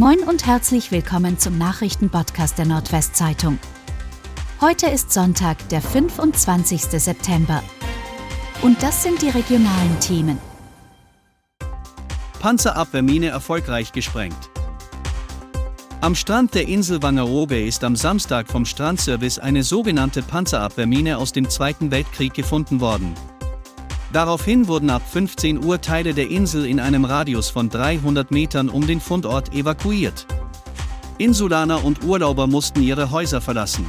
Moin und herzlich willkommen zum Nachrichtenpodcast der Nordwestzeitung. Heute ist Sonntag, der 25. September. Und das sind die regionalen Themen. Panzerabwehrmine erfolgreich gesprengt. Am Strand der Insel Wangerooge ist am Samstag vom Strandservice eine sogenannte Panzerabwehrmine aus dem Zweiten Weltkrieg gefunden worden. Daraufhin wurden ab 15 Uhr Teile der Insel in einem Radius von 300 Metern um den Fundort evakuiert. Insulaner und Urlauber mussten ihre Häuser verlassen.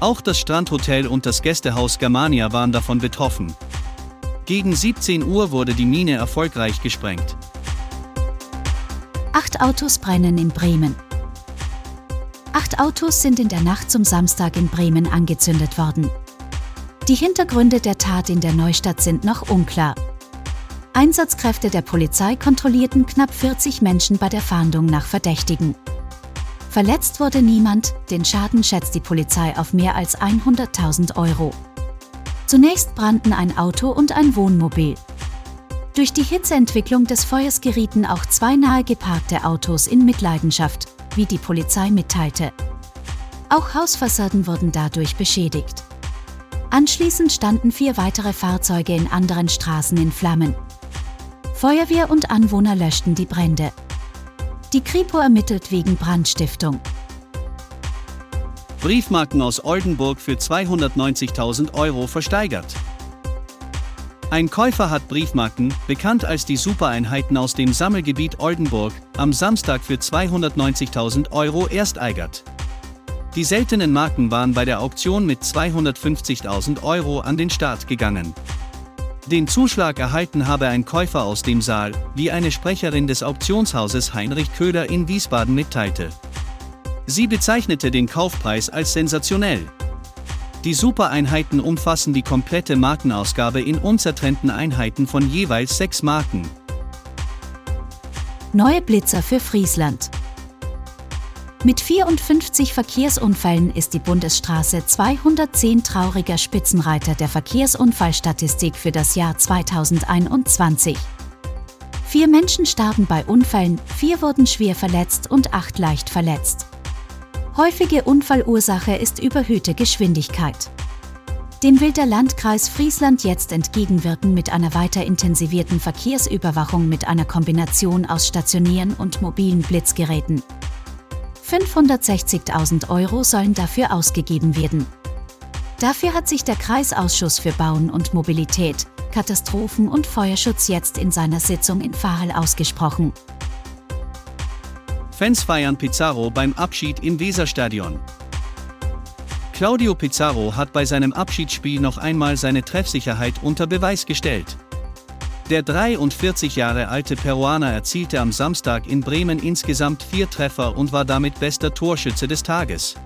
Auch das Strandhotel und das Gästehaus Germania waren davon betroffen. Gegen 17 Uhr wurde die Mine erfolgreich gesprengt. Acht Autos brennen in Bremen. Acht Autos sind in der Nacht zum Samstag in Bremen angezündet worden. Die Hintergründe der Tat in der Neustadt sind noch unklar. Einsatzkräfte der Polizei kontrollierten knapp 40 Menschen bei der Fahndung nach Verdächtigen. Verletzt wurde niemand, den Schaden schätzt die Polizei auf mehr als 100.000 Euro. Zunächst brannten ein Auto und ein Wohnmobil. Durch die Hitzeentwicklung des Feuers gerieten auch zwei nahe geparkte Autos in Mitleidenschaft, wie die Polizei mitteilte. Auch Hausfassaden wurden dadurch beschädigt. Anschließend standen vier weitere Fahrzeuge in anderen Straßen in Flammen. Feuerwehr und Anwohner löschten die Brände. Die Kripo ermittelt wegen Brandstiftung. Briefmarken aus Oldenburg für 290.000 Euro versteigert. Ein Käufer hat Briefmarken, bekannt als die Supereinheiten aus dem Sammelgebiet Oldenburg, am Samstag für 290.000 Euro ersteigert. Die seltenen Marken waren bei der Auktion mit 250.000 Euro an den Start gegangen. Den Zuschlag erhalten habe ein Käufer aus dem Saal, wie eine Sprecherin des Auktionshauses Heinrich Köhler in Wiesbaden mitteilte. Sie bezeichnete den Kaufpreis als sensationell. Die Supereinheiten umfassen die komplette Markenausgabe in unzertrennten Einheiten von jeweils sechs Marken. Neue Blitzer für Friesland. Mit 54 Verkehrsunfällen ist die Bundesstraße 210 trauriger Spitzenreiter der Verkehrsunfallstatistik für das Jahr 2021. Vier Menschen starben bei Unfällen, vier wurden schwer verletzt und acht leicht verletzt. Häufige Unfallursache ist überhöhte Geschwindigkeit. Dem will der Landkreis Friesland jetzt entgegenwirken mit einer weiter intensivierten Verkehrsüberwachung mit einer Kombination aus stationären und mobilen Blitzgeräten. 560.000 Euro sollen dafür ausgegeben werden. Dafür hat sich der Kreisausschuss für Bauen und Mobilität, Katastrophen- und Feuerschutz jetzt in seiner Sitzung in Fahel ausgesprochen. Fans feiern Pizarro beim Abschied im Weserstadion. Claudio Pizarro hat bei seinem Abschiedsspiel noch einmal seine Treffsicherheit unter Beweis gestellt. Der 43 Jahre alte Peruaner erzielte am Samstag in Bremen insgesamt vier Treffer und war damit bester Torschütze des Tages.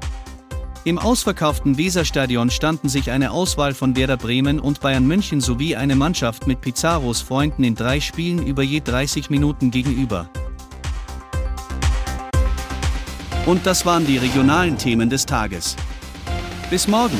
Im ausverkauften Weserstadion standen sich eine Auswahl von Werder Bremen und Bayern München sowie eine Mannschaft mit Pizarros Freunden in drei Spielen über je 30 Minuten gegenüber. Und das waren die regionalen Themen des Tages. Bis morgen!